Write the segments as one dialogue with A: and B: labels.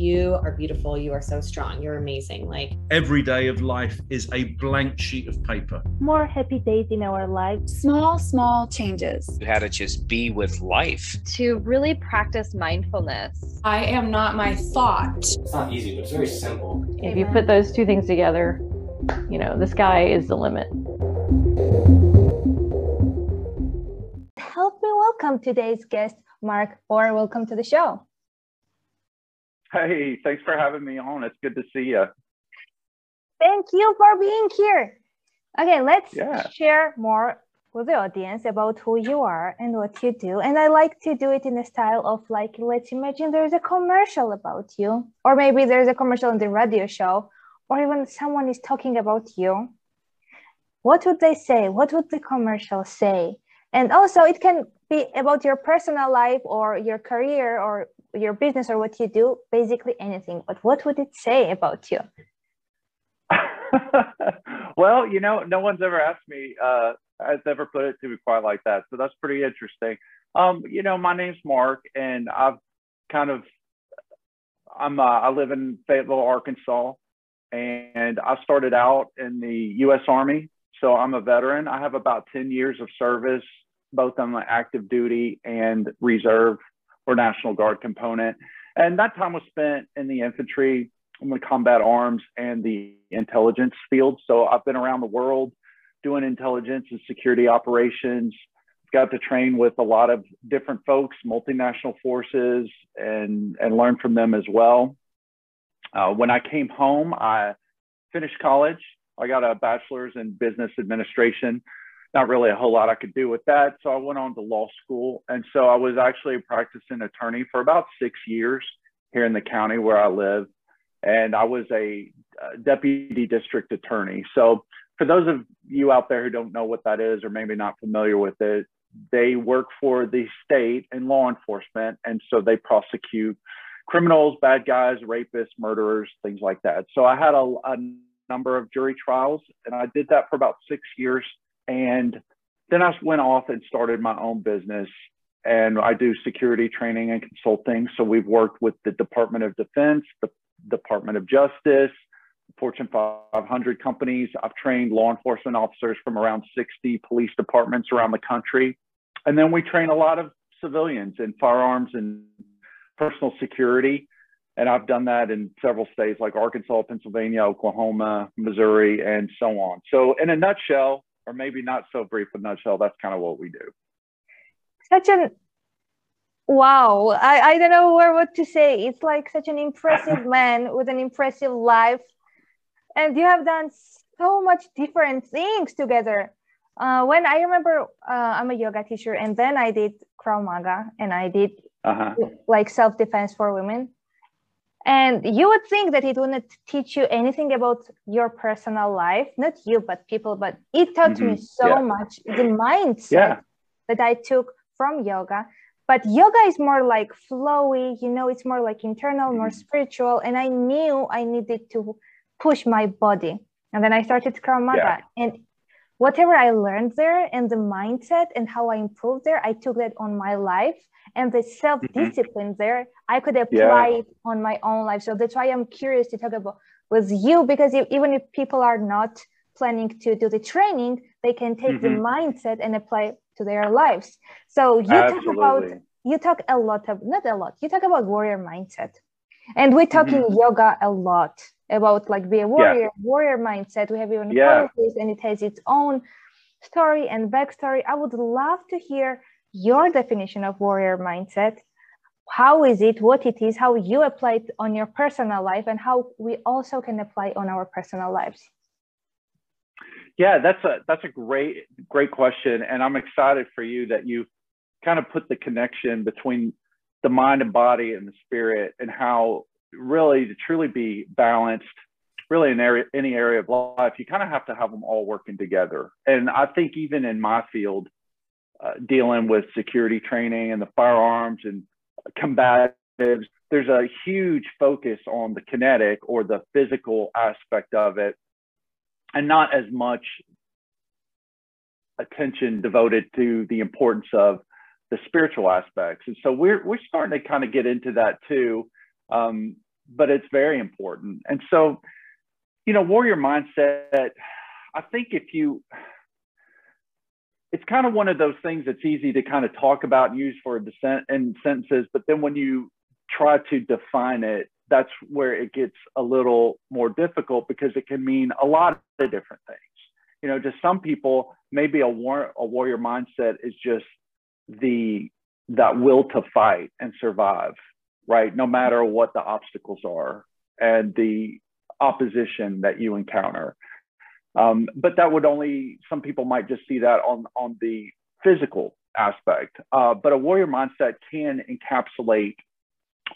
A: you are beautiful. You are so strong. You're amazing. Like
B: every day of life is a blank sheet of paper.
C: More happy days in our lives.
D: Small, small changes.
E: You had to just be with life.
F: To really practice mindfulness.
D: I am not my thought.
G: It's not easy, but it's very simple.
H: If you put those two things together, you know, the sky is the limit.
C: Help me welcome today's guest, Mark Orr. Welcome to the show.
I: Hey, thanks for having me on. It's good to see you.
C: Thank you for being here. Okay, let's
I: yeah.
C: share more with the audience about who you are and what you do. And I like to do it in the style of like, let's imagine there's a commercial about you, or maybe there's a commercial on the radio show, or even someone is talking about you. What would they say? What would the commercial say? And also, it can be about your personal life or your career or your business or what you do, basically anything. But what would it say about you?
I: well, you know, no one's ever asked me, uh, has ever put it to me quite like that. So that's pretty interesting. Um, you know, my name's Mark, and I've kind of, I'm, uh, I live in Fayetteville, Arkansas, and I started out in the U.S. Army. So I'm a veteran. I have about 10 years of service, both on active duty and reserve or National Guard component. And that time was spent in the infantry, in the combat arms, and the intelligence field. So I've been around the world doing intelligence and security operations. Got to train with a lot of different folks, multinational forces, and and learn from them as well. Uh, when I came home, I finished college. I got a bachelor's in business administration not really a whole lot I could do with that. So I went on to law school. And so I was actually a practicing attorney for about six years here in the county where I live. And I was a deputy district attorney. So for those of you out there who don't know what that is or maybe not familiar with it, they work for the state and law enforcement. And so they prosecute criminals, bad guys, rapists, murderers, things like that. So I had a, a number of jury trials and I did that for about six years and then I went off and started my own business. And I do security training and consulting. So we've worked with the Department of Defense, the Department of Justice, Fortune 500 companies. I've trained law enforcement officers from around 60 police departments around the country. And then we train a lot of civilians in firearms and personal security. And I've done that in several states like Arkansas, Pennsylvania, Oklahoma, Missouri, and so on. So, in a nutshell, or maybe not so brief a nutshell, that's kind of what we do.
C: Such an wow, I, I don't know where what to say. It's like such an impressive man with an impressive life. And you have done so much different things together. Uh, when I remember uh, I'm a yoga teacher and then I did Krav Maga and I did uh-huh. like self-defense for women and you would think that it wouldn't teach you anything about your personal life, not you, but people, but it taught mm-hmm. me so yeah. much the mindset yeah. that I took from yoga. But yoga is more like flowy, you know, it's more like internal, mm-hmm. more spiritual. And I knew I needed to push my body. And then I started Krav Maga. Yeah. And whatever I learned there and the mindset and how I improved there, I took that on my life and the self discipline mm-hmm. there, I could apply yeah. it on my own life. So that's why I'm curious to talk about with you because if, even if people are not planning to do the training, they can take mm-hmm. the mindset and apply to their lives. So you Absolutely. talk about you talk a lot of not a lot. You talk about warrior mindset, and we talk mm-hmm. in yoga a lot about like be a warrior, yeah. warrior mindset. We have even yeah. and it has its own story and backstory. I would love to hear your definition of warrior mindset how is it what it is how you apply it on your personal life and how we also can apply on our personal lives
I: yeah that's a that's a great great question and i'm excited for you that you kind of put the connection between the mind and body and the spirit and how really to truly be balanced really in area, any area of life you kind of have to have them all working together and i think even in my field uh, dealing with security training and the firearms and combatives. There's a huge focus on the kinetic or the physical aspect of it, and not as much attention devoted to the importance of the spiritual aspects. And so we're we're starting to kind of get into that too. Um, but it's very important. And so, you know, warrior mindset, I think if you, it's kind of one of those things that's easy to kind of talk about and use for a dissent in sentences, but then when you try to define it, that's where it gets a little more difficult because it can mean a lot of different things. You know, to some people, maybe a, war, a warrior mindset is just the that will to fight and survive, right? No matter what the obstacles are and the opposition that you encounter. Um, but that would only some people might just see that on on the physical aspect. Uh, but a warrior mindset can encapsulate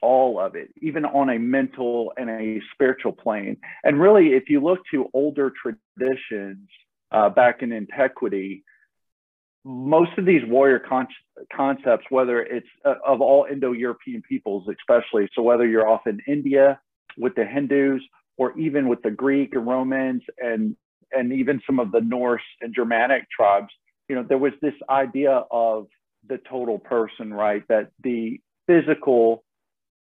I: all of it, even on a mental and a spiritual plane. And really, if you look to older traditions uh, back in antiquity, most of these warrior con- concepts, whether it's uh, of all Indo European peoples, especially, so whether you're off in India with the Hindus or even with the Greek and Romans and, and even some of the Norse and Germanic tribes, you know, there was this idea of the total person, right? That the physical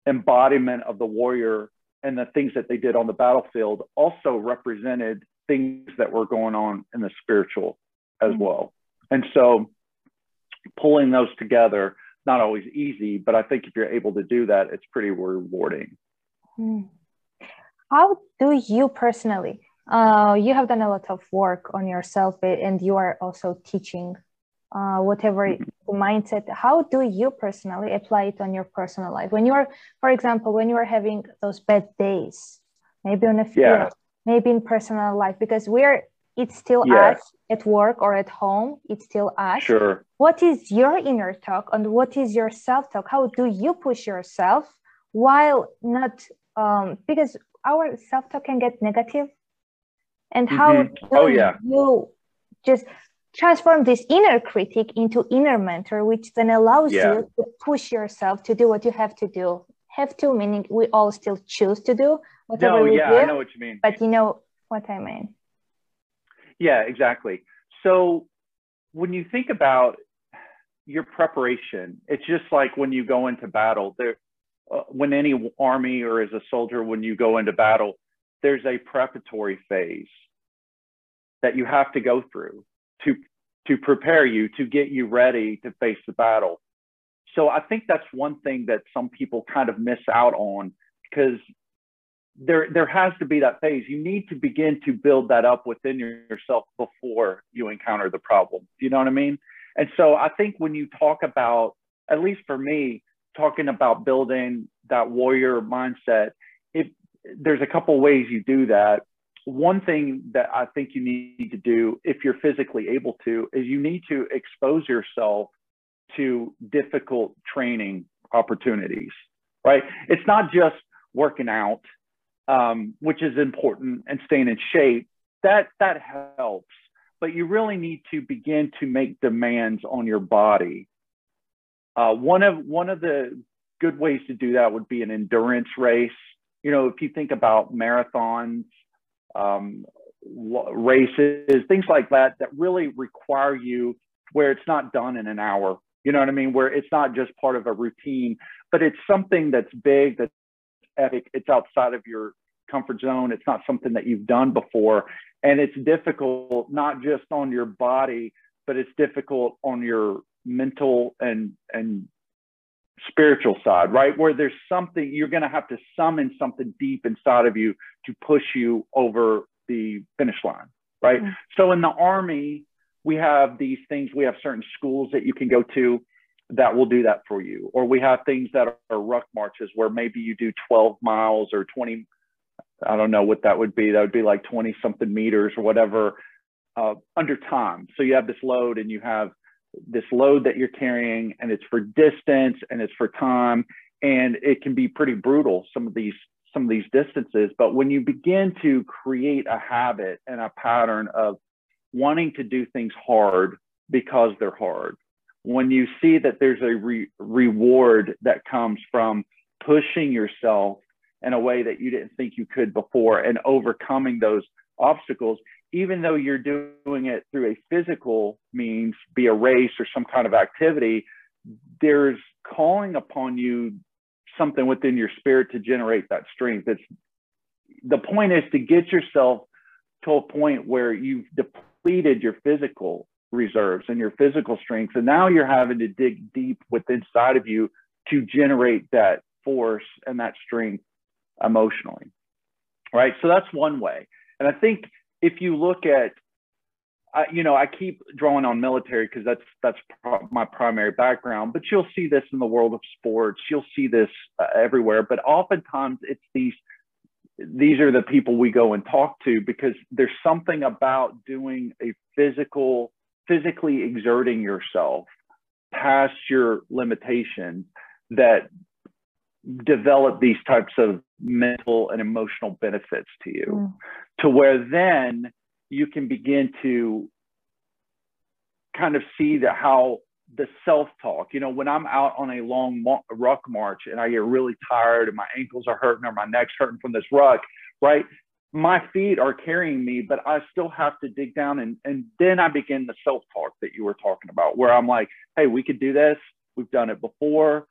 I: embodiment of the warrior and the things that they did on the battlefield also represented things that were going on in the spiritual as mm-hmm. well. And so pulling those together, not always easy, but I think if you're able to do that, it's pretty rewarding.
C: Hmm. How do you personally, uh, you have done a lot of work on yourself and you are also teaching uh, whatever mm-hmm. mindset how do you personally apply it on your personal life when you're for example when you are having those bad days maybe on a field yeah. maybe in personal life because we're it's still yes. us at work or at home it's still us
I: sure
C: what is your inner talk and what is your self-talk how do you push yourself while not um, because our self-talk can get negative and how mm-hmm. do oh, yeah. you just transform this inner critic into inner mentor, which then allows yeah. you to push yourself to do what you have to do. Have to meaning we all still choose to do whatever
I: no,
C: we
I: yeah,
C: do.
I: I know what you mean.
C: But you know what I mean.
I: Yeah, exactly. So when you think about your preparation, it's just like when you go into battle. There, uh, when any army or as a soldier, when you go into battle, there's a preparatory phase that you have to go through to to prepare you to get you ready to face the battle so i think that's one thing that some people kind of miss out on because there there has to be that phase. You need to begin to build that up within yourself before you encounter the problem. You know what i mean? And so i think when you talk about at least for me talking about building that warrior mindset if there's a couple ways you do that. One thing that I think you need to do, if you're physically able to, is you need to expose yourself to difficult training opportunities, right? It's not just working out, um, which is important, and staying in shape. That that helps, but you really need to begin to make demands on your body. Uh, one of one of the good ways to do that would be an endurance race. You know, if you think about marathons um, races, things like that, that really require you where it's not done in an hour. You know what I mean? Where it's not just part of a routine, but it's something that's big, that's epic. It's outside of your comfort zone. It's not something that you've done before. And it's difficult, not just on your body, but it's difficult on your mental and, and spiritual side, right? Where there's something you're going to have to summon something deep inside of you to push you over the finish line, right? Mm-hmm. So in the army, we have these things, we have certain schools that you can go to that will do that for you. Or we have things that are ruck marches where maybe you do 12 miles or 20, I don't know what that would be. That would be like 20 something meters or whatever uh, under time. So you have this load and you have this load that you're carrying and it's for distance and it's for time and it can be pretty brutal some of these some of these distances but when you begin to create a habit and a pattern of wanting to do things hard because they're hard when you see that there's a re- reward that comes from pushing yourself in a way that you didn't think you could before and overcoming those obstacles even though you're doing it through a physical means, be a race or some kind of activity, there's calling upon you something within your spirit to generate that strength. It's the point is to get yourself to a point where you've depleted your physical reserves and your physical strength. And now you're having to dig deep within inside of you to generate that force and that strength emotionally. Right. So that's one way. And I think if you look at I, you know, I keep drawing on military because that's that's pro- my primary background. But you'll see this in the world of sports. You'll see this uh, everywhere. But oftentimes, it's these these are the people we go and talk to because there's something about doing a physical, physically exerting yourself past your limitations that develop these types of mental and emotional benefits to you, mm. to where then you can begin to kind of see that how the self-talk you know when i'm out on a long ruck march and i get really tired and my ankles are hurting or my neck's hurting from this ruck right my feet are carrying me but i still have to dig down and, and then i begin the self-talk that you were talking about where i'm like hey we could do this we've done it before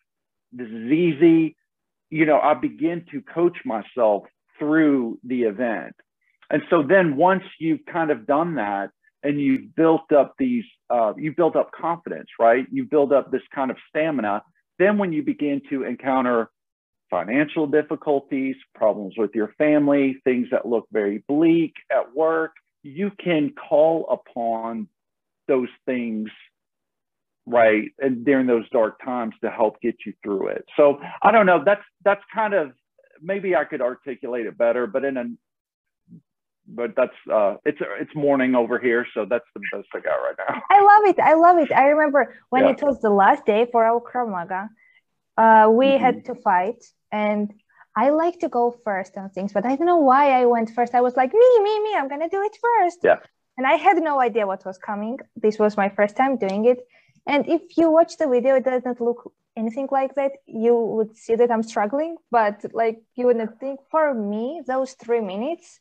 I: this is easy you know i begin to coach myself through the event and so then once you've kind of done that and you've built up these, uh, you built up confidence, right? You build up this kind of stamina. Then when you begin to encounter financial difficulties, problems with your family, things that look very bleak at work, you can call upon those things right and during those dark times to help get you through it. So i don't know that's that's kind of maybe i could articulate it better but in a but that's uh it's it's morning over here so that's the best i got right now.
C: I love it i love it. I remember when yeah. it was the last day for our krav maga uh we mm-hmm. had to fight and i like to go first on things but i don't know why i went first i was like me me me i'm gonna do it first
I: yeah
C: and i had no idea what was coming this was my first time doing it and if you watch the video it doesn't look anything like that you would see that i'm struggling but like you wouldn't think for me those three minutes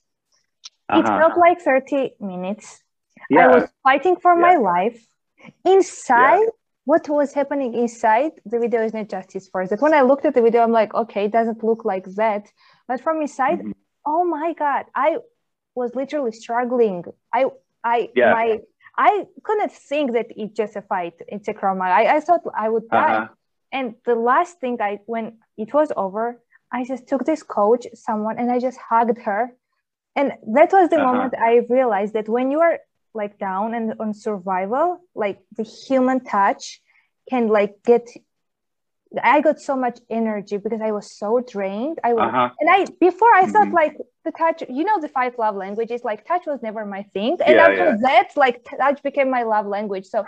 C: uh-huh. It felt like 30 minutes. Yeah. I was fighting for yeah. my life. Inside, yeah. What was happening inside, the video is not justice for us. that. When I looked at the video, I'm like, okay, it doesn't look like that. But from inside, mm-hmm. oh my God, I was literally struggling. I, I, yeah. my, I couldn't think that it's just a fight. It's a trauma. I, I thought I would die. Uh-huh. And the last thing I, when it was over, I just took this coach, someone, and I just hugged her and that was the uh-huh. moment i realized that when you are like down and on survival like the human touch can like get i got so much energy because i was so drained i was uh-huh. and i before i mm-hmm. thought like the touch you know the five love languages like touch was never my thing and yeah, after yeah. that like touch became my love language so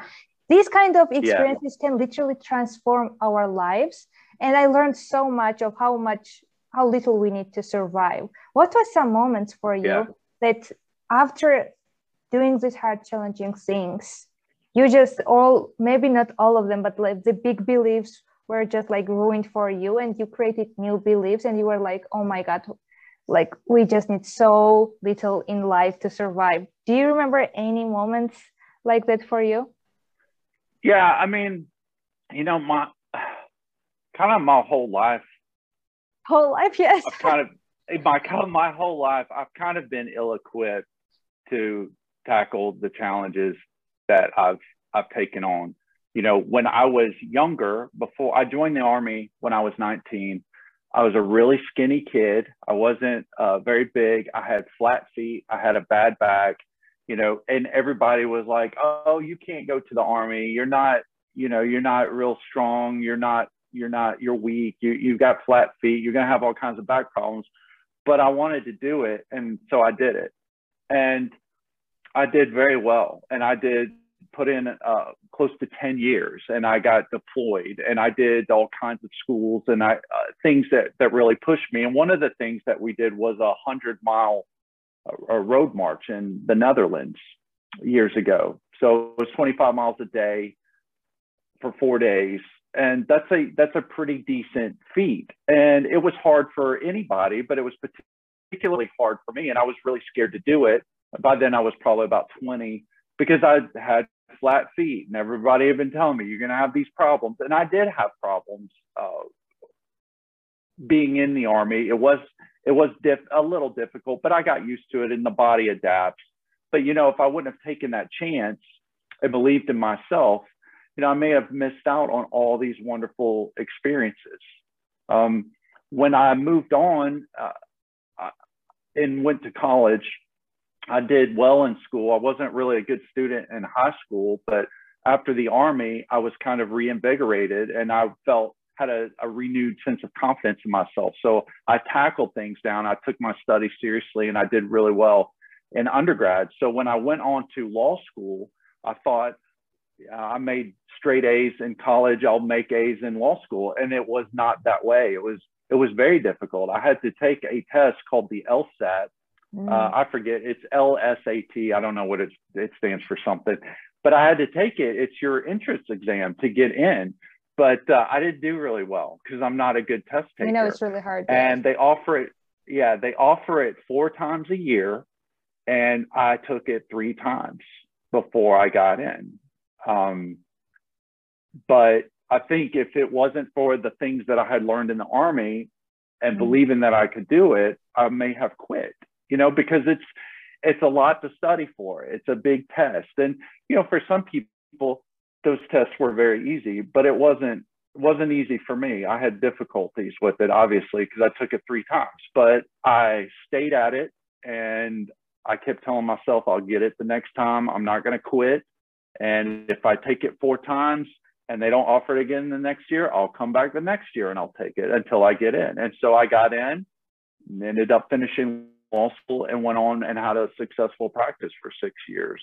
C: these kind of experiences yeah. can literally transform our lives and i learned so much of how much how little we need to survive. What were some moments for you that after doing these hard, challenging things, you just all maybe not all of them, but like the big beliefs were just like ruined for you, and you created new beliefs, and you were like, oh my god, like we just need so little in life to survive. Do you remember any moments like that for you?
I: Yeah, I mean, you know, my kind of my whole life
C: whole life, yes.
I: I've kind of my my whole life, I've kind of been ill-equipped to tackle the challenges that I've I've taken on. You know, when I was younger, before I joined the army, when I was 19, I was a really skinny kid. I wasn't uh, very big. I had flat feet. I had a bad back. You know, and everybody was like, "Oh, you can't go to the army. You're not, you know, you're not real strong. You're not you're not you're weak you you've got flat feet you're to have all kinds of back problems but i wanted to do it and so i did it and i did very well and i did put in uh, close to 10 years and i got deployed and i did all kinds of schools and i uh, things that that really pushed me. And one of the things that we did was a 100 mile uh, road march in the netherlands years ago. So it was 25 miles a day for four days and that's a that's a pretty decent feat. And it was hard for anybody but it was particularly hard for me and i was really scared to do it by then i was probably about 20 because i had flat feet and everybody had been telling me you're going to have these problems and i did have problems uh, being in the army. It was it was diff, a little difficult, but I got used to it, and the body adapts. But you know, if I wouldn't have taken that chance and believed in myself, you know, I may have missed out on all these wonderful experiences. Um, when I moved on uh, and went to college, I did well in school. I wasn't really a good student in high school, but after the army, I was kind of reinvigorated and I felt had a, a, renewed sense of confidence in myself. So I tackled things down. I took my studies seriously and I did really well in undergrad. So when I went on to law school, I thought uh, I made straight A's in college. I'll make A's in law school. And it was not that way. It was, it was very difficult. I had to take a test called the LSAT. Mm. Uh, I forget it's LSAT. I don't know what it, it stands for something, but I had to take it. It's your entrance exam to get in but uh, I didn't do really well because I'm not a good test taker.
C: You know, it's really hard.
I: And they offer it, yeah, they offer it four times a year, and I took it three times before I got in. Um, but I think if it wasn't for the things that I had learned in the army and mm-hmm. believing that I could do it, I may have quit. You know, because it's it's a lot to study for. It's a big test, and you know, for some people those tests were very easy, but it wasn't wasn't easy for me. I had difficulties with it, obviously, because I took it three times, but I stayed at it and I kept telling myself I'll get it the next time. I'm not going to quit. And if I take it four times and they don't offer it again the next year, I'll come back the next year and I'll take it until I get in. And so I got in and ended up finishing school and went on and had a successful practice for six years.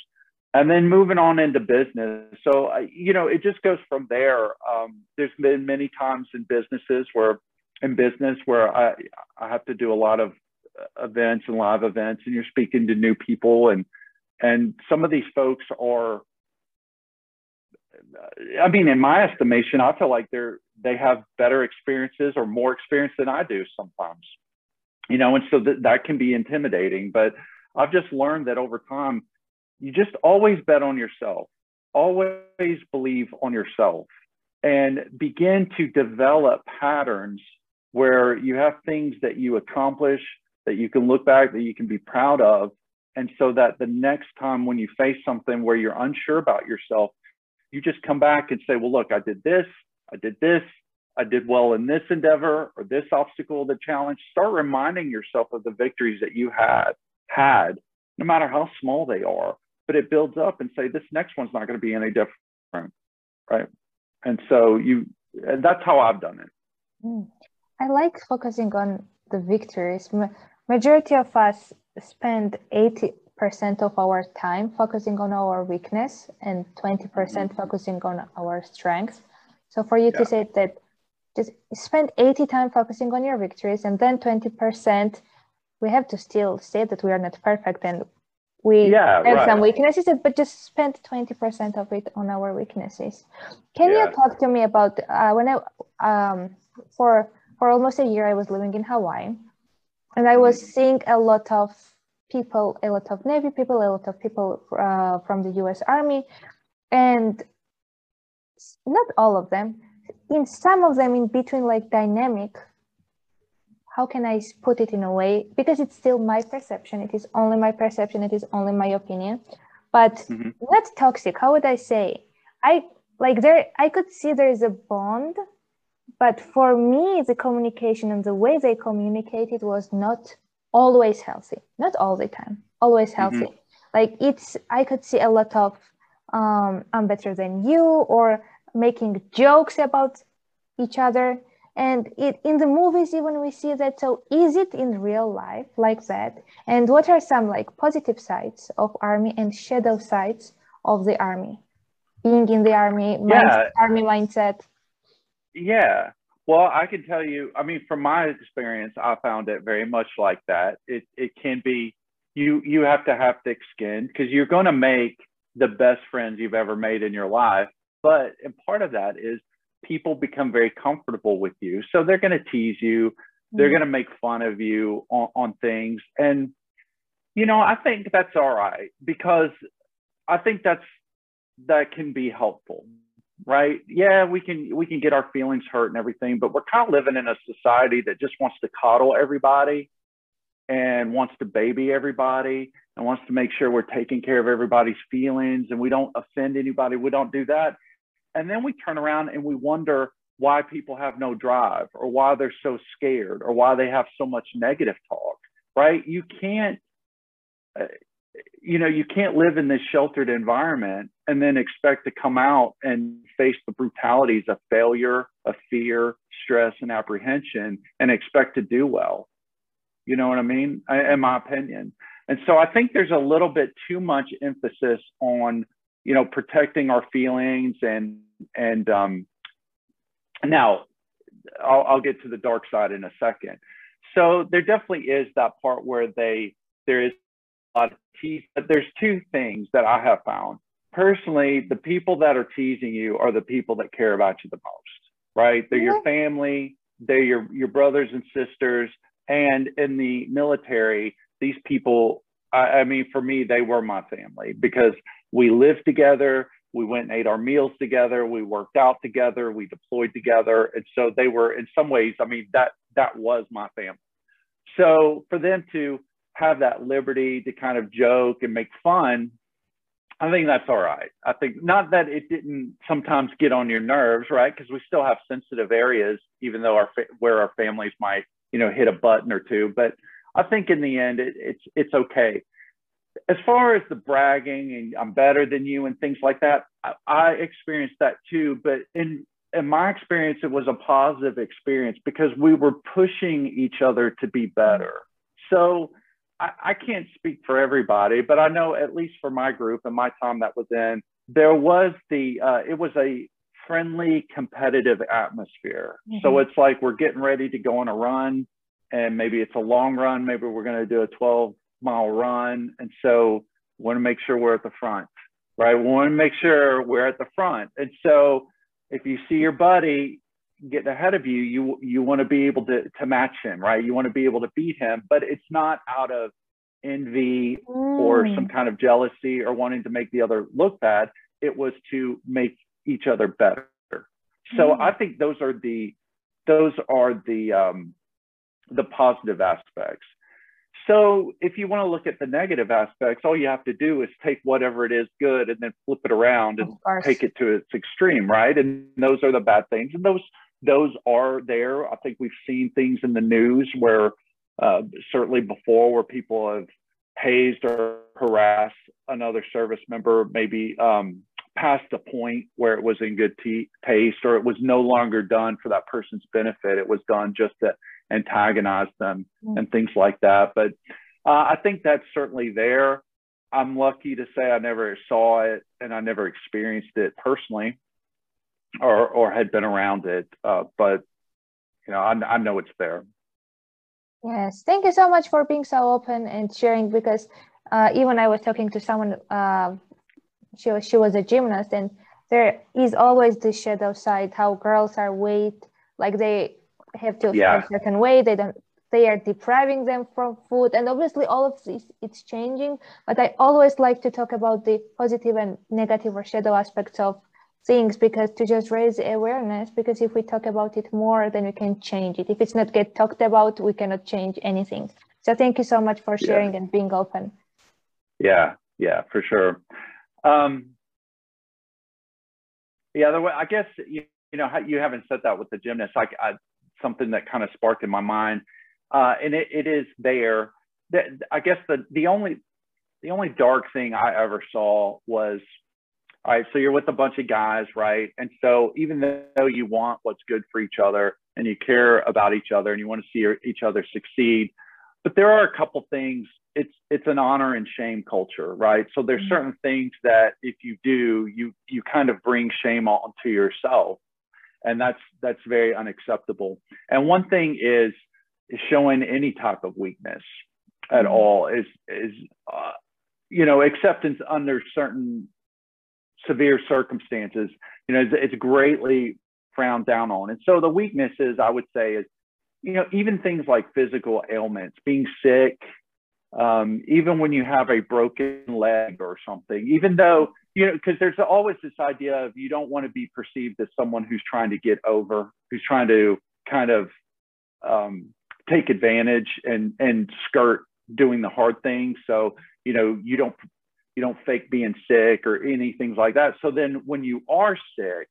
I: And then moving on into business. So you know it just goes from there. Um, there's been many times in businesses where in business where i i have to do a lot of uh, events and live events and you're speaking to new people and and some of these folks are i mean in my estimation i feel like they're they have better experiences or more experience than i do sometimes you know and so that, that can be intimidating but i've just learned that over time you just always bet on yourself, always believe on yourself, and begin to develop patterns where you have things that you accomplish that you can look back that you can be proud of. And so that the next time when you face something where you're unsure about yourself, you just come back and say, well, look, I did this, I did this, I did well in this endeavor or this obstacle, the challenge. Start reminding yourself of the victories that you had had, no matter how small they are but it builds up and say this next one's not going to be any different right and so you and that's how i've done it
C: mm. i like focusing on the victories majority of us spend 80% of our time focusing on our weakness and 20% mm hmm focusing on our strengths so for you yeah. to say that just spend 80 time focusing on your victories and then 20% we have to still say that we are not perfect and we yeah, have right. some weaknesses but just spend 20% of it on our weaknesses can yeah. you talk to me about uh, when i um, for for almost a year i was living in hawaii and i was seeing a lot of people a lot of navy people a lot of people uh, from the us army and not all of them in some of them in between like dynamic how can I put it in a way because it's still my perception. It is only my perception. It is only my opinion, but mm-hmm. not toxic. How would I say? I like there. I could see there is a bond, but for me, the communication and the way they communicated was not always healthy. Not all the time. Always mm-hmm. healthy. Mm-hmm. Like it's. I could see a lot of um, I'm better than you or making jokes about each other. And it, in the movies even we see that so is it in real life like that? And what are some like positive sides of army and shadow sides of the army? Being in the army yeah. mindset, army mindset.
I: Yeah. Well i can tell you i mean from my experience i found it very much like that. It, it can be you you have to have thick skin because you're going to make the best friends you've ever made in your life but and part of that is people become very comfortable with you. So they're going to tease you, they're mm-hmm. going to make fun of you on, on things. And, you know, I think that's all right because I think that's that can be helpful. right? Yeah, we can we can get our feelings hurt and everything, but we're kind of living in a society that just wants to coddle everybody and wants to baby everybody and wants to make sure we're taking care of everybody's feelings and we don't offend anybody. We don't do that. And then we turn around and we wonder why people have no drive or why they're so scared or why they have so much negative talk, right? You can't, uh, you know, you can't live in this sheltered environment and then expect to come out and face the brutalities of failure, of fear, stress, and apprehension and expect to do well. You know what I mean? I, in my opinion. And so I think there's a little bit too much emphasis on, you know, protecting our feelings and and um, now I'll, I'll get to the dark side in a second. So there definitely is that part where they there is a lot of tease, but there's two things that I have found. Personally, the people that are teasing you are the people that care about you the most, right? They're your family, they're your your brothers and sisters, and in the military, these people, I, I mean, for me, they were my family because we lived together, we went and ate our meals together, we worked out together, we deployed together, and so they were, in some ways, I mean, that that was my family. So for them to have that liberty to kind of joke and make fun, I think that's all right. I think not that it didn't sometimes get on your nerves, right? Because we still have sensitive areas, even though our where our families might you know hit a button or two but i think in the end it, it's it's okay as far as the bragging and i'm better than you and things like that I, I experienced that too but in in my experience it was a positive experience because we were pushing each other to be better so I, I can't speak for everybody but i know at least for my group and my time that was in there was the uh, it was a friendly, competitive atmosphere. Mm-hmm. So it's like we're getting ready to go on a run, and maybe it's a long run. Maybe we're going to do a 12 mile run. And so we want to make sure we're at the front, right? We want to make sure we're at the front. And so if you see your buddy getting ahead of you, you you want to be able to to match him, right? You want to be able to beat him, but it's not out of envy mm. or some kind of jealousy or wanting to make the other look bad. It was to make each other better. So mm-hmm. I think those are the those are the um, the positive aspects. So if you want to look at the negative aspects, all you have to do is take whatever it is good and then flip it around and take it to its extreme, right? And those are the bad things, and those those are there. I think we've seen things in the news where uh, certainly before where people have hazed or harassed another service member, maybe um, past the point where it was in good taste or it was no longer done for that person's benefit. It was done just to antagonize them mm-hmm. and things like that. But uh, I think that's certainly there. I'm lucky to say I never saw it and I never experienced it personally or, or had been around it. Uh, but, you know, I, I know it's there.
C: Yes, thank you so much for being so open and sharing because uh, even I was talking to someone uh, she was, she was a gymnast and there is always the shadow side how girls are weight like they have to yeah. a certain way. They don't they are depriving them from food. And obviously all of this it's changing. But i always like to talk about the positive and negative or shadow aspects of things because to just raise awareness because if we talk about it more then we can change it. If it's not get talked about we cannot change anything. So thank you so much for sharing yeah. and being open.
I: Yeah. Yeah for sure. Um, yeah, the way I guess you, you know you haven't said that with the gymnast. Like I, something that kind of sparked in my mind, uh, and it, it is there. That I guess the the only the only dark thing I ever saw was all right. So you're with a bunch of guys, right? And so even though you want what's good for each other and you care about each other and you want to see each other succeed, but there are a couple things it's it's an honor and shame culture right so there's mm-hmm. certain things that if you do you you kind of bring shame onto yourself and that's that's very unacceptable and one thing is, is showing any type of weakness at mm-hmm. all is is uh, you know acceptance under certain severe circumstances you know it's, it's greatly frowned down on and so the weaknesses i would say is you know even things like physical ailments being sick um, even when you have a broken leg or something, even though you know, because there's always this idea of you don't want to be perceived as someone who's trying to get over, who's trying to kind of um, take advantage and and skirt doing the hard thing. So you know, you don't you don't fake being sick or anything like that. So then when you are sick,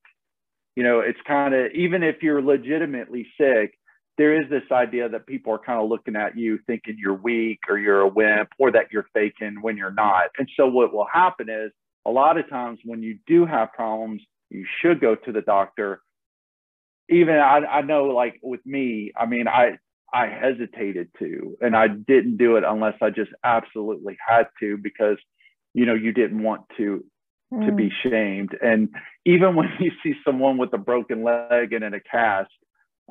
I: you know, it's kind of even if you're legitimately sick, there is this idea that people are kind of looking at you thinking you're weak or you're a wimp or that you're faking when you're not. And so what will happen is a lot of times when you do have problems, you should go to the doctor. Even I, I know like with me, I mean, I I hesitated to and I didn't do it unless I just absolutely had to because you know you didn't want to to be
C: Mm.
I: shamed. And even when you see someone with a broken leg and in a cast,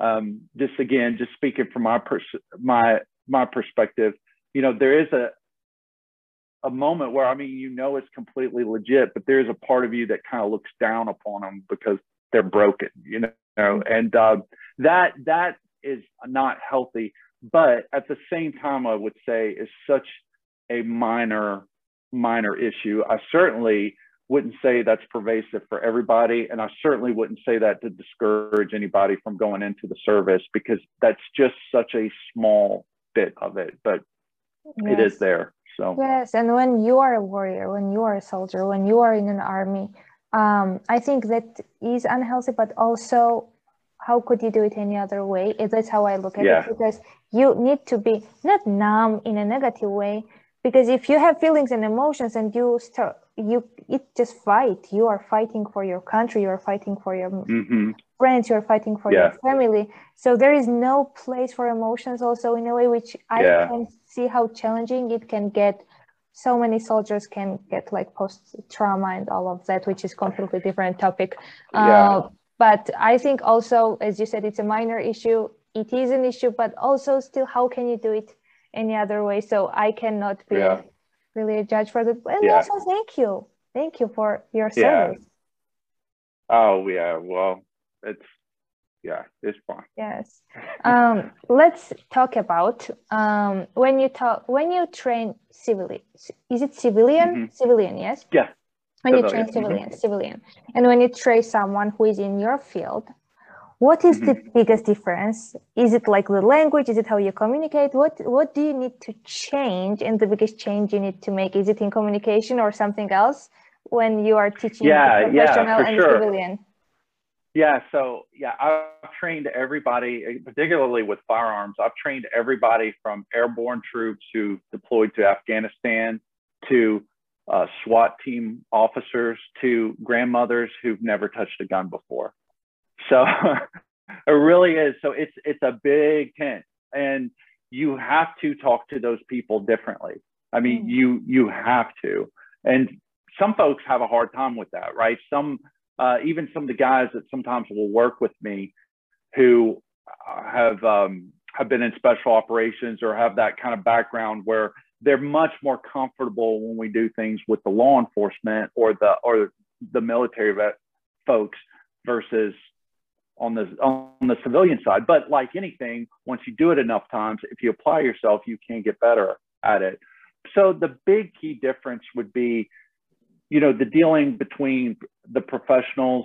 I: um, just again, just speaking from my pers- my my perspective, you know, there is a a moment where I mean, you know, it's completely legit, but there's a part of you that kind of looks down upon them because they're broken, you know, and uh, that that is not healthy. But at the same time, I would say is such a minor minor issue. I certainly wouldn't say that's pervasive for everybody. And I certainly wouldn't say that to discourage anybody from going into the service because that's just such a small bit of it, but it is there. So,
C: Yes, and when you are a warrior, when you are a soldier, when you are in an army, um, I think that is unhealthy, but also how could you do it any other way? That's how I look at
I: Yeah.
C: it because you need to be not numb in a negative way, because if you have feelings and emotions and you start, you it just fight. You are fighting for your country. You are fighting for your
I: mhm.
C: friends you're fighting for
I: Yeah.
C: your family so there is no place for emotions also in a way which i
I: Yeah.
C: can see how challenging it can get so many soldiers can get like post trauma and all of that which is completely different topic
I: Yeah.
C: uh, but i think also as you said it's a minor issue it is an issue but also still how can you do it any other way so i cannot be
I: Yeah.
C: really a judge for that and
I: Yeah.
C: also thank you thank you for your service
I: Yeah.
C: service
I: oh, yeah. Well, it's, yeah, it's fine.
C: Yes. Um, let's talk about um, when you talk when you train civilian. Is it civilian? Civilian, yes.
I: Yeah.
C: When you train
I: Civilian,
C: civilian, and when you train someone who is in your field, what is the biggest difference? Is it like the language? Is it how you communicate? What What do you need to change? And the biggest change you need to make is it in communication or something else when you are teaching
I: Yeah,
C: the
I: yeah,
C: professional and
I: sure.
C: civilian?
I: Yeah, so yeah, I've trained everybody, particularly with firearms. I've trained everybody from airborne troops who deployed to Afghanistan to uh, SWAT team officers to grandmothers who've never touched a gun before. So it really is. So it's it's a big tent, and you have to talk to those people differently. I mean, you you have to, and some folks have a hard time with that, right? Some uh, even some of the guys that sometimes will work with me who have um, have been in special operations or have that kind of background where they're much more comfortable when we do things with the law enforcement or the or the military vet folks versus on the on the civilian side. But like anything, once you do it enough times, if you apply yourself, you can get better at it. So the big key difference would be you know the dealing between the professionals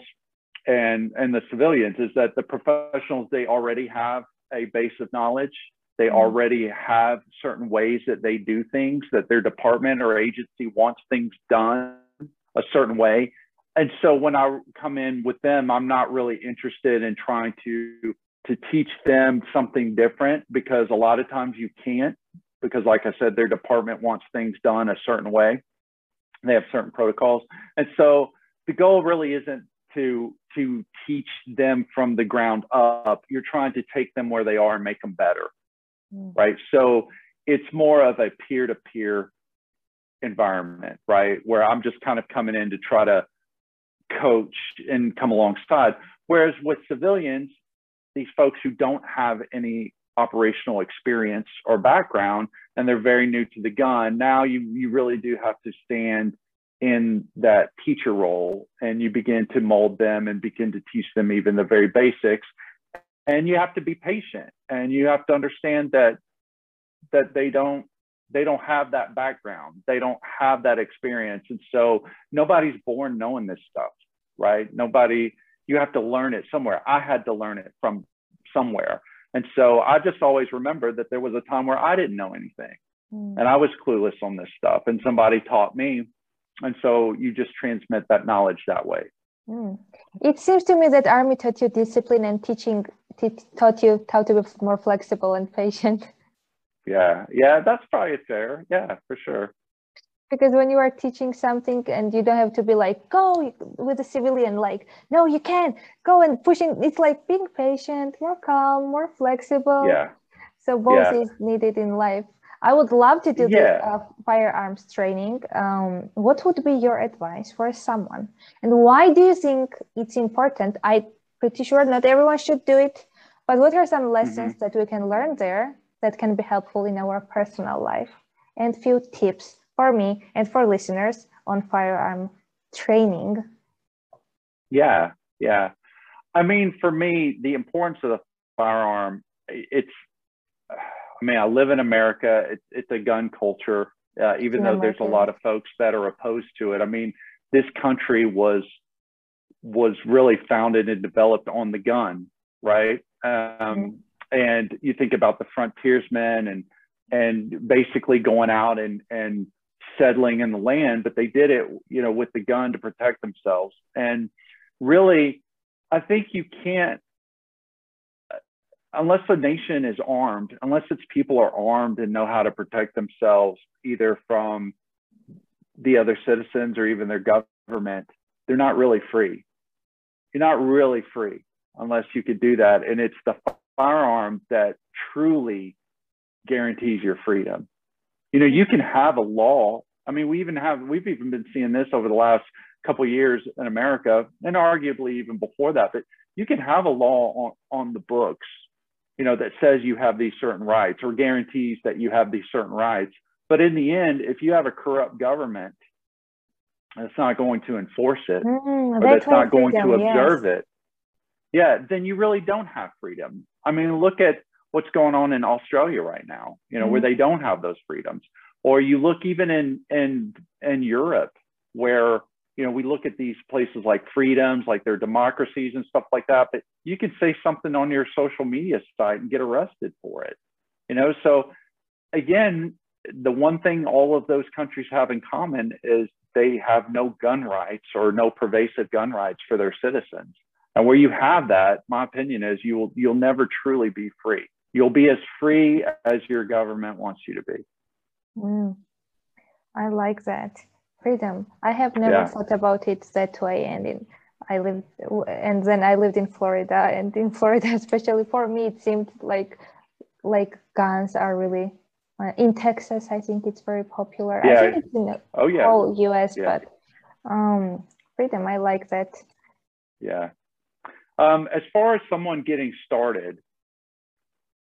I: and and the civilians is that the professionals they already have a base of knowledge. They mm-hmm. already have certain ways that they do things that their department or agency wants things done a certain way. And so when i come in with them i'm not really interested in trying to to teach them something different because a lot of times you can't because like i said their department wants things done a certain way they have certain protocols. And so the goal really isn't to to teach them from the ground up. You're trying to take them where they are and make them better mm. right? So it's more of a peer-to-peer environment right? Where i'm just kind of coming in to try to coach and come alongside. Whereas with civilians these folks who don't have any operational experience or background and they're very new to the gun. Now you you really do have to stand in that teacher role and you begin to mold them and begin to teach them even the very basics. And you have to be patient and you have to understand that that they don't they don't have that background. They don't have that experience. And so nobody's born knowing this stuff right? Nobody you have to learn it somewhere. I had to learn it from somewhere and so i just always remember that there was a time where i didn't know anything
C: Mm.
I: and i was clueless on this stuff and somebody taught me and so you just transmit that knowledge that way
C: Mm. It seems to me that army taught you discipline and teaching t- taught you how to be more flexible and patient.
I: yeah yeah that's probably fair yeah for sure
C: Because when you are teaching something and you don't have to be like, go with a civilian, like, no, you can't go and pushing. It's like being patient, more calm, more flexible.
I: yeah
C: So both
I: Yeah.
C: is needed in life. I would love to do
I: Yeah.
C: uh, firearms training. Um, what would be your advice for someone? And why do you think it's important? I'm pretty sure not everyone should do it, but what are some lessons
I: Mm-hmm.
C: that we can learn there that can be helpful in our personal life? And few tips for me and for listeners on firearm training.
I: Yeah, yeah. I mean, for me, the importance of the firearm, it's, I mean, I live in America. It's, it's a gun culture, uh, even
C: In
I: though there's a lot of folks that are opposed to it. I mean, this country was was really founded and developed on the gun, right? Um, And you think about the frontiersmen and and basically going out and and settling in the land, but they did it, you know, with the gun to protect themselves. And really, I think you can't, unless the nation is armed, unless its people are armed and know how to protect themselves, either from the other citizens or even their government, they're not really free. You're not really free unless you could do that. And it's the firearm that truly guarantees your freedom. You know, you can have a law. I mean, we even have, we've even been seeing this over the last couple of years in America and arguably even before that, but you can have a law on, on the books, you know, that says you have these certain rights or guarantees that you have these certain rights. But in the end, if you have a corrupt government, that's not going to enforce it
C: Mm,
I: or
C: that's
I: not going to
C: freedom, yes.
I: observe it, yeah, then you really don't have freedom. I mean, look at what's going on in Australia right now, you know, where
C: Mm-hmm.
I: they don't have those freedoms. Or you look even in in in Europe, where you know we look at these places like freedoms, like their democracies and stuff like that. But you can say something on your social media site and get arrested for it. You know, so again, the one thing all of those countries have in common is they have no gun rights or no pervasive gun rights for their citizens. And where you have that, my opinion is you will you'll never truly be free. You'll be as free as your government wants you to be.
C: Mm, I like that freedom. I have never
I: Yeah.
C: thought about it that way, and in, I lived, and then I lived in Florida, and in Florida, especially for me, it seemed like like guns are really uh, in Texas. I think it's very popular. I
I: Yeah.
C: think it's in the
I: Oh yeah,
C: whole U.S.,
I: Yeah.
C: but um, freedom. I like that.
I: yeah. Um, as far as someone getting started,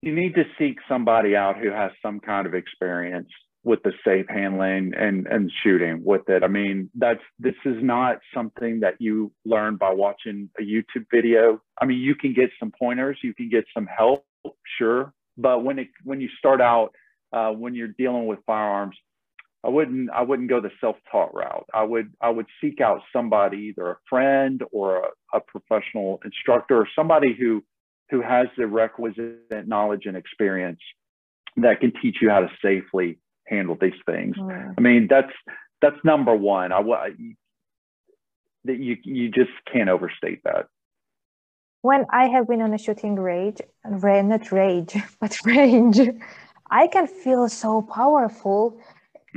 I: you need to seek somebody out who has some kind of experience with the safe handling and and shooting with it. I mean, that's this is not something that you learn by watching a YouTube video. I mean, you can get some pointers, you can get some help, sure, but when it when you start out, uh, when you're dealing with firearms, I wouldn't I wouldn't go the self-taught route. I would I would seek out somebody, either a friend or a, a professional instructor, or somebody who who has the requisite knowledge and experience that can teach you how to safely handle these things.
C: Mm.
I: I mean, that's that's number one. I that you you just can't overstate that.
C: when I have been on a shooting range, ra- not rage, but range, I can feel so powerful.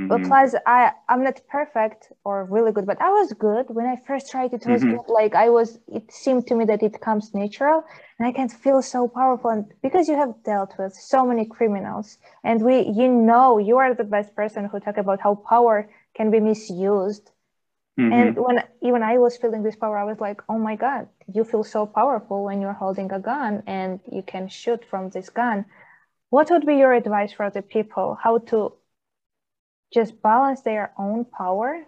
C: But
I: Mhm.
C: plus, I I'm not perfect or really good, but I was good when I first tried. It was
I: Mhm.
C: good. Like I was, it seemed to me that it comes natural, and I can feel so powerful. And because you have dealt with so many criminals, and we, you know, you are the best person who talk about how power can be misused.
I: Mhm.
C: And when even I was feeling this power, I was like, oh my God, you feel so powerful when you're holding a gun and you can shoot from this gun. What would be your advice for the people? How to just balance their own power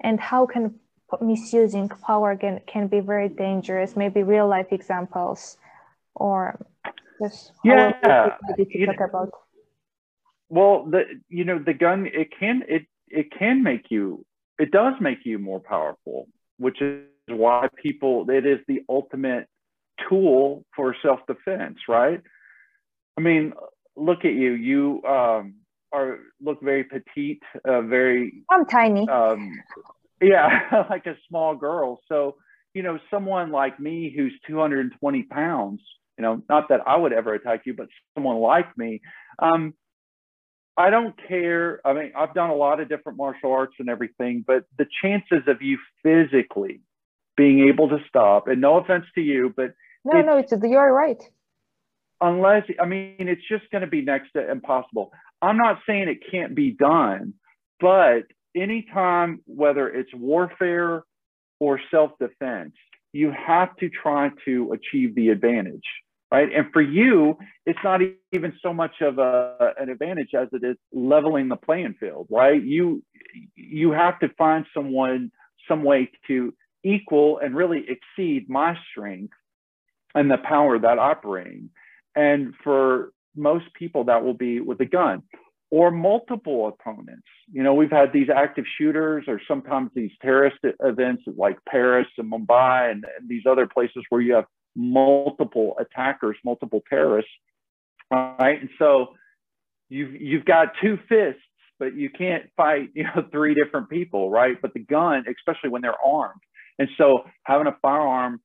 C: and how can misusing power can, can be very dangerous? Maybe real life examples or just how are we
I: Yeah, you
C: talk about
I: well, the you know the gun it can it it can make you it does make you more powerful, which is why people it is the ultimate tool for self defense, right? I mean, look at you. You um, are look very petite, uh, very
C: I'm tiny.
I: um, yeah, like a small girl. So, you know, someone like me who's 220 pounds, you know, not that I would ever attack you, but someone like me, um, I don't care. I mean, I've done a lot of different martial arts and everything, but the chances of you physically being able to stop, and no offense to you, but
C: no,
I: it's-
C: no, it's you're right.
I: unless I mean it's just going to be next to impossible. I'm not saying it can't be done, but anytime whether it's warfare or self-defense, you have to try to achieve the advantage, right? And for you, it's not even so much of a, an advantage as it is leveling the playing field, right? You you have to find someone some way to equal and really exceed my strength and the power that I bring. And for most people, that will be with a gun or multiple opponents. You know, we've had these active shooters or sometimes these terrorist events like Paris and Mumbai and, and these other places where you have multiple attackers, multiple terrorists, right? And so you've you've got two fists, but you can't fight, you know, three different people, right? But the gun, especially when they're armed. And so having a firearm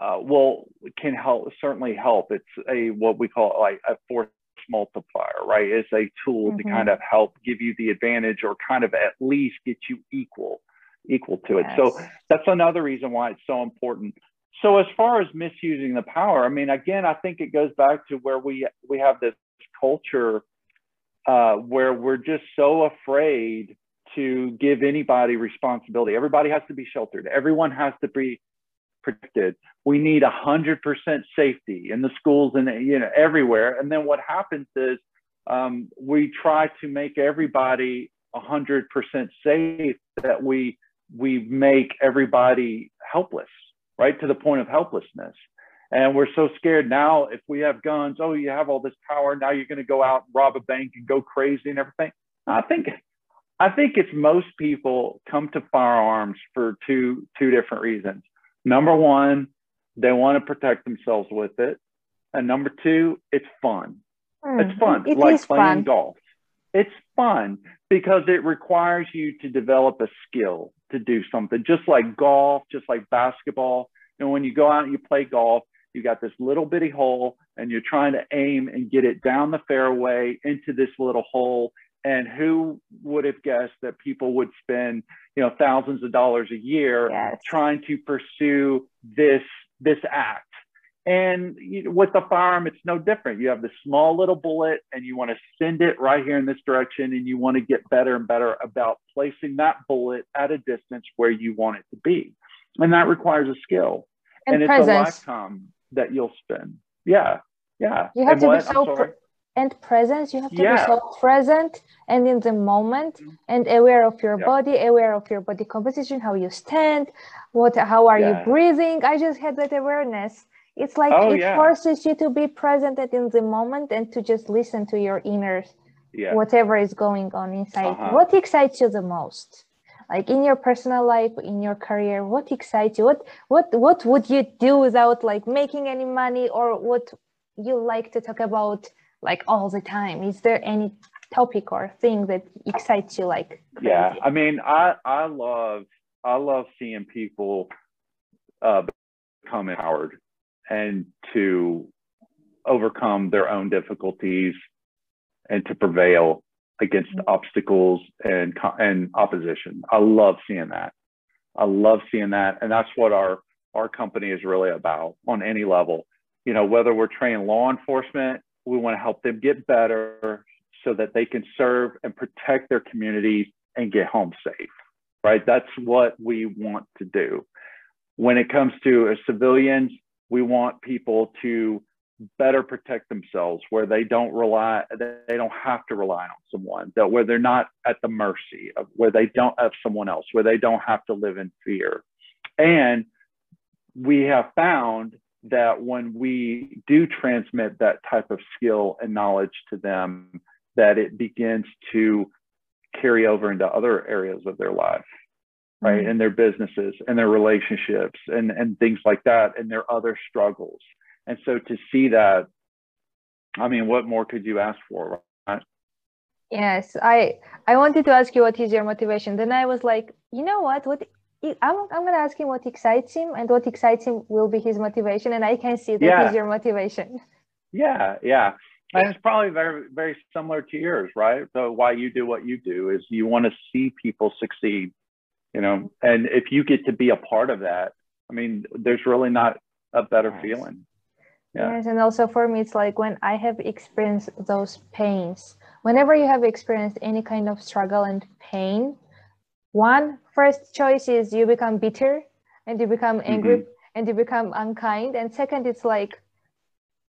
I: uh, will can help certainly help. It's a what we call like a force multiplier, right? It's a tool to
C: Mhm.
I: kind of help give you the advantage or kind of at least get you equal equal to it. So that's another reason why it's so important. So as far as misusing the power, I mean, again, I think it goes back to where we we have this culture uh, where we're just so afraid to give anybody responsibility. Everybody has to be sheltered. Everyone has to be protected. We need hundred percent safety in the schools and you know everywhere. And then what happens is um, we try to make everybody hundred percent safe that we we make everybody helpless, right to the point of helplessness. And we're so scared now. If we have guns, oh, you have all this power. Now you're going to go out and rob a bank and go crazy and everything. I think I think it's most people come to firearms for two two different reasons. Number one, they want to protect themselves with it, and number two, it's fun. It's
C: Mm,
I: fun,
C: It
I: like
C: is
I: playing
C: fun.
I: golf. It's fun because it requires you to develop a skill to do something, just like golf, just like basketball. And when you go out and you play golf, you got this little bitty hole and you're trying to aim and get it down the fairway into this little hole. And who would have guessed that people would spend, you know, thousands of dollars a year
C: Yes.
I: trying to pursue this this act. And with the firearm, it's no different. You have this small little bullet, and you want to send it right here in this direction, and you want to get better and better about placing that bullet at a distance where you want it to be, and that requires a skill,
C: And,
I: it's a lifetime that you'll spend. Yeah, yeah.
C: You have
I: And
C: to
I: what?
C: be so and presence. You have to
I: Yeah.
C: be so present and in the moment and aware of your
I: Yeah.
C: body, aware of your body composition, how you stand, what, how are
I: Yeah.
C: you breathing. I just had that awareness. It's like
I: Oh,
C: it forces you to be present and in the moment and to just listen to your inner
I: Yeah.
C: whatever is going on inside.
I: Uh-huh.
C: What excites you the most? Like in your personal life, in your career, what excites you? What what what would you do without like making any money or what you like to talk about like all the time? Is there any topic or thing that excites you like crazy?
I: yeah i mean i i love i love seeing people uh become empowered and to overcome their own difficulties and to prevail against obstacles and and opposition i love seeing that i love seeing that and that's what our our company is really about on any level you know whether we're training law enforcement we want to help them get better so that they can serve and protect their communities and get home safe, right? That's what we want to do. When it comes to civilians, we want people to better protect themselves where they don't rely, they don't have to rely on someone, that where they're not at the mercy of where they don't have someone else, where they don't have to live in fear. And we have found that when we do transmit that type of skill and knowledge to them, that it begins to carry over into other areas of their life right
C: Mm-hmm.
I: and their businesses and their relationships and and things like that and their other struggles and so to see that i mean what more could you ask for right
C: Yes, I I wanted to ask you what is your motivation. Then I was like, you know what? What I'm I'm gonna ask him what excites him, and what excites him will be his motivation, and I can see that
I: Yeah.
C: is your motivation.
I: yeah yeah and it's probably very very similar to yours right so why you do what you do is you want to see people succeed you know and if you get to be a part of that i mean there's really not a better
C: Yes.
I: feeling Yeah.
C: Yes, and also for me, it's like when I have experienced those pains. Whenever you have experienced any kind of struggle and pain, one first choice is you become bitter and you become angry and you become unkind, and second, it's like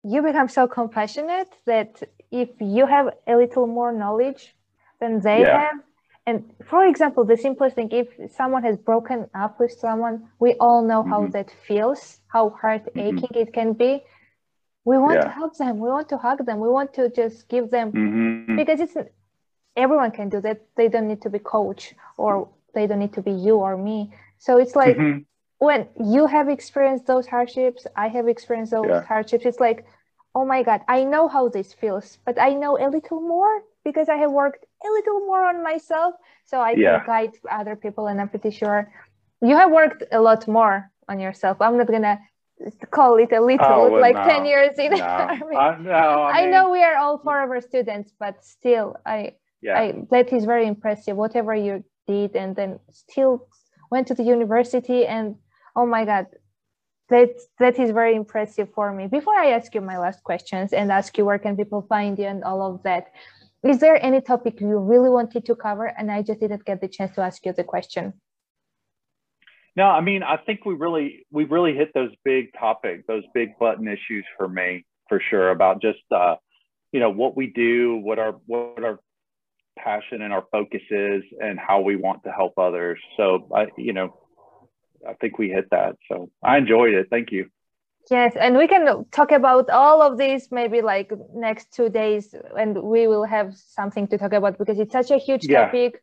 C: you become so compassionate that if you have a little more knowledge than they
I: Yeah.
C: have and for example the simplest thing if someone has broken up with someone we all know how
I: Mhm.
C: that feels how heartaching it can be. We want to help them. We want to hug them. We want to just give them
I: Mhm.
C: because it's everyone can do that they don't need to be coach or they don't need to be you or me so it's like
I: Mhm.
C: when you have experienced those hardships, I have experienced those
I: Yeah.
C: hardships. It's like, oh my God, I know how this feels, but I know a little more because I have worked a little more on myself. So I
I: Yeah.
C: can guide other people. And I'm pretty sure you have worked a lot more on yourself. I'm not going to call it a little,
I: Oh, well,
C: like
I: no.
C: 10 years in
I: no,
C: army.
I: I, no, I,
C: I know we are all forever students, but still, I,
I: Yeah.
C: I that is very impressive. Whatever you did, and then still went to the university, and oh my God, that that is very impressive for me. Before I ask you my last questions and ask you where can people find you and all of that, is there any topic you really wanted to cover and I just didn't get the chance to ask you the question?
I: No, I mean, I think we really we really hit those big topic, those big button issues for me, for sure, about just uh, you know, what we do, what our what our passion and our focus is and how we want to help others. So I you know, I think we hit that. So I enjoyed it. Thank you.
C: Yes, and we can talk about all of this maybe like next two days, and we will have something to talk about because it's such a huge
I: Yeah.
C: topic.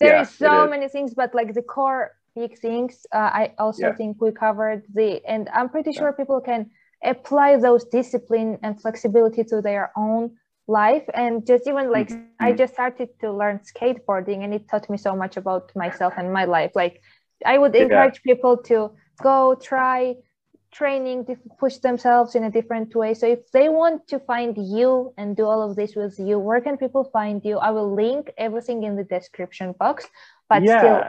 C: There
I: Yeah,
C: is so
I: is.
C: many things, but like the core big things, uh, I also
I: Yeah.
C: think we covered the, and I'm pretty sure people can apply those discipline and flexibility to their own life. And just even like I
I: Mhm.
C: just started to learn skateboarding, and it taught me so much about myself and my life. Like I would
I: Yeah.
C: encourage people to go try training to push themselves in a different way so if they want to find you and do all of this with you where can people find you i will link everything in the description box but
I: yeah.
C: still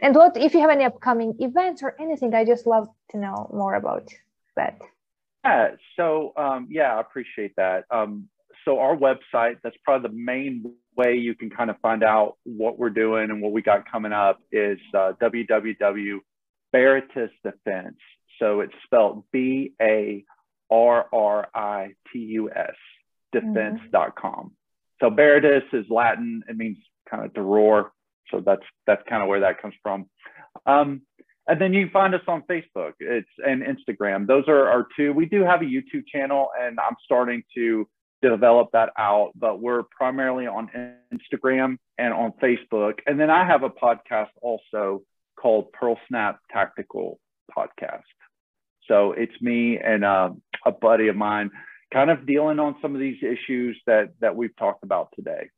C: and what if you have any upcoming events or anything i just love to know more about that
I: Yeah. So um, yeah, I appreciate that. Um, so our website, that's probably the main way you can kind of find out what we're doing and what we got coming up is uh, www.barritus Defense. So it's spelled B A R R I T U S defense.com. So Barritus is Latin. It means kind of to roar. So that's that's kind of where that comes from. Um, and then you can find us on Facebook it's and Instagram. Those are our two. We do have a YouTube channel, and I'm starting to develop that out. But we're primarily on Instagram and on Facebook. And then I have a podcast also called Pearl Snap Tactical Podcast. So it's me and uh, a buddy of mine, kind of dealing on some of these issues that that we've talked about today.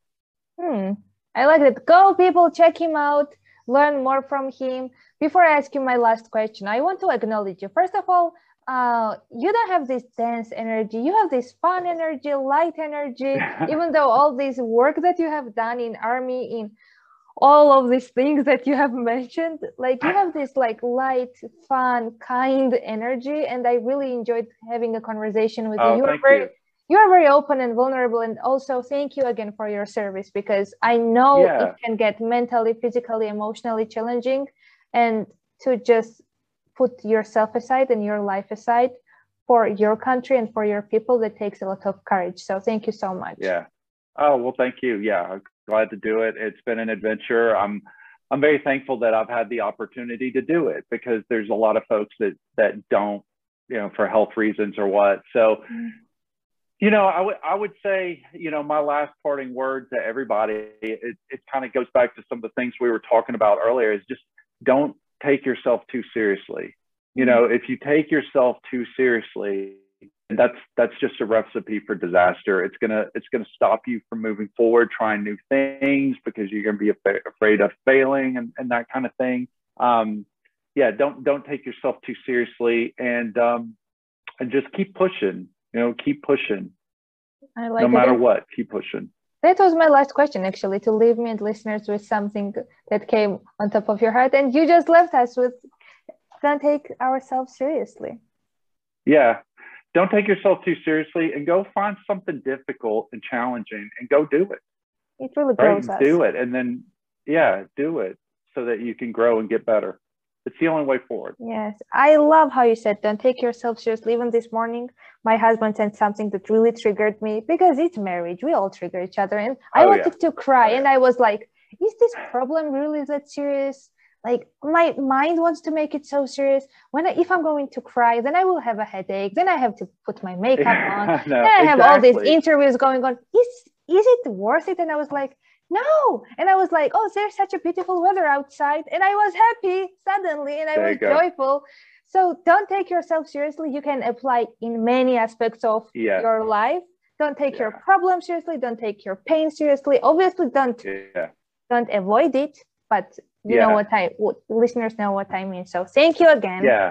C: hmm. i like it go people check him out learn more from him before i ask you my last question i want to acknowledge you first of all uh, you don't have this dense energy you have this fun energy light energy even though all this work that you have done in army in all of these things that you have mentioned like you have this like light fun kind energy and i really enjoyed having a conversation with
I: Oh,
C: you you are very
I: you.
C: you are very open and vulnerable and also thank you again for your service because i know
I: Yeah.
C: it can get mentally physically emotionally challenging and to just put yourself aside and your life aside for your country and for your people that takes a lot of courage so thank you so much
I: Yeah. Oh well, thank you. Yeah, I'm glad to do it. It's been an adventure. I'm I'm very thankful that I've had the opportunity to do it because there's a lot of folks that that don't, you know, for health reasons or what. So,
C: Mm.
I: You know, I would I would say, you know, my last parting word to everybody, it, it kind of goes back to some of the things we were talking about earlier, is just don't take yourself too seriously. You know, if you take yourself too seriously, that's that's just a recipe for disaster. It's gonna it's gonna stop you from moving forward, trying new things because you're gonna be af- afraid of failing and, and that kind of thing. Um, yeah, don't don't take yourself too seriously and um, and just keep pushing. You know, keep pushing.
C: I like
I: no
C: it.
I: matter what, keep pushing.
C: That was my last question, actually, to leave me and listeners with something that came on top of your heart. And you just left us with don't take ourselves seriously.
I: Yeah, don't take yourself too seriously and go find something difficult and challenging and go do it.
C: It really
I: Right?
C: us.
I: Do it. And then, yeah, do it so that you can grow and get better. It's the only way forward.
C: Yes, I love how you said don't take yourself seriously. Even this morning, my husband said something that really triggered me because it's marriage. We all trigger each other. And I
I: Oh, yeah.
C: wanted to cry.
I: Oh, yeah.
C: And I was like, is this problem really that serious? Like my mind wants to make it so serious. When I, if I'm going to cry, then I will have a headache. Then I have to put my makeup on.
I: no,
C: Then I have all these interviews going on. Is is it worth it? And I was like, no. And I was like, oh, there's such a beautiful weather outside. And I was happy suddenly and I
I: There
C: was joyful. So don't take yourself seriously. You can apply in many aspects of
I: Yeah.
C: your life. Don't take your
I: Yeah.
C: problem seriously. Don't take your pain seriously. Obviously, don't
I: Yeah.
C: don't avoid it. But you know what I what listeners know what I mean. So thank you again
I: Yeah.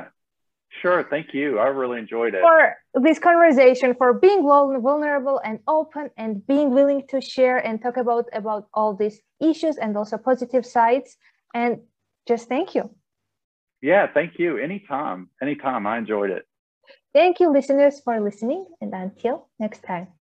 I: Sure. Thank you. I really enjoyed it.
C: for this conversation, for being vulnerable and open, and being willing to share and talk about about all these issues and also positive sides. And just thank you.
I: Yeah. Thank you. Anytime. Anytime. I enjoyed it.
C: Thank you, listeners, for listening. And until next time.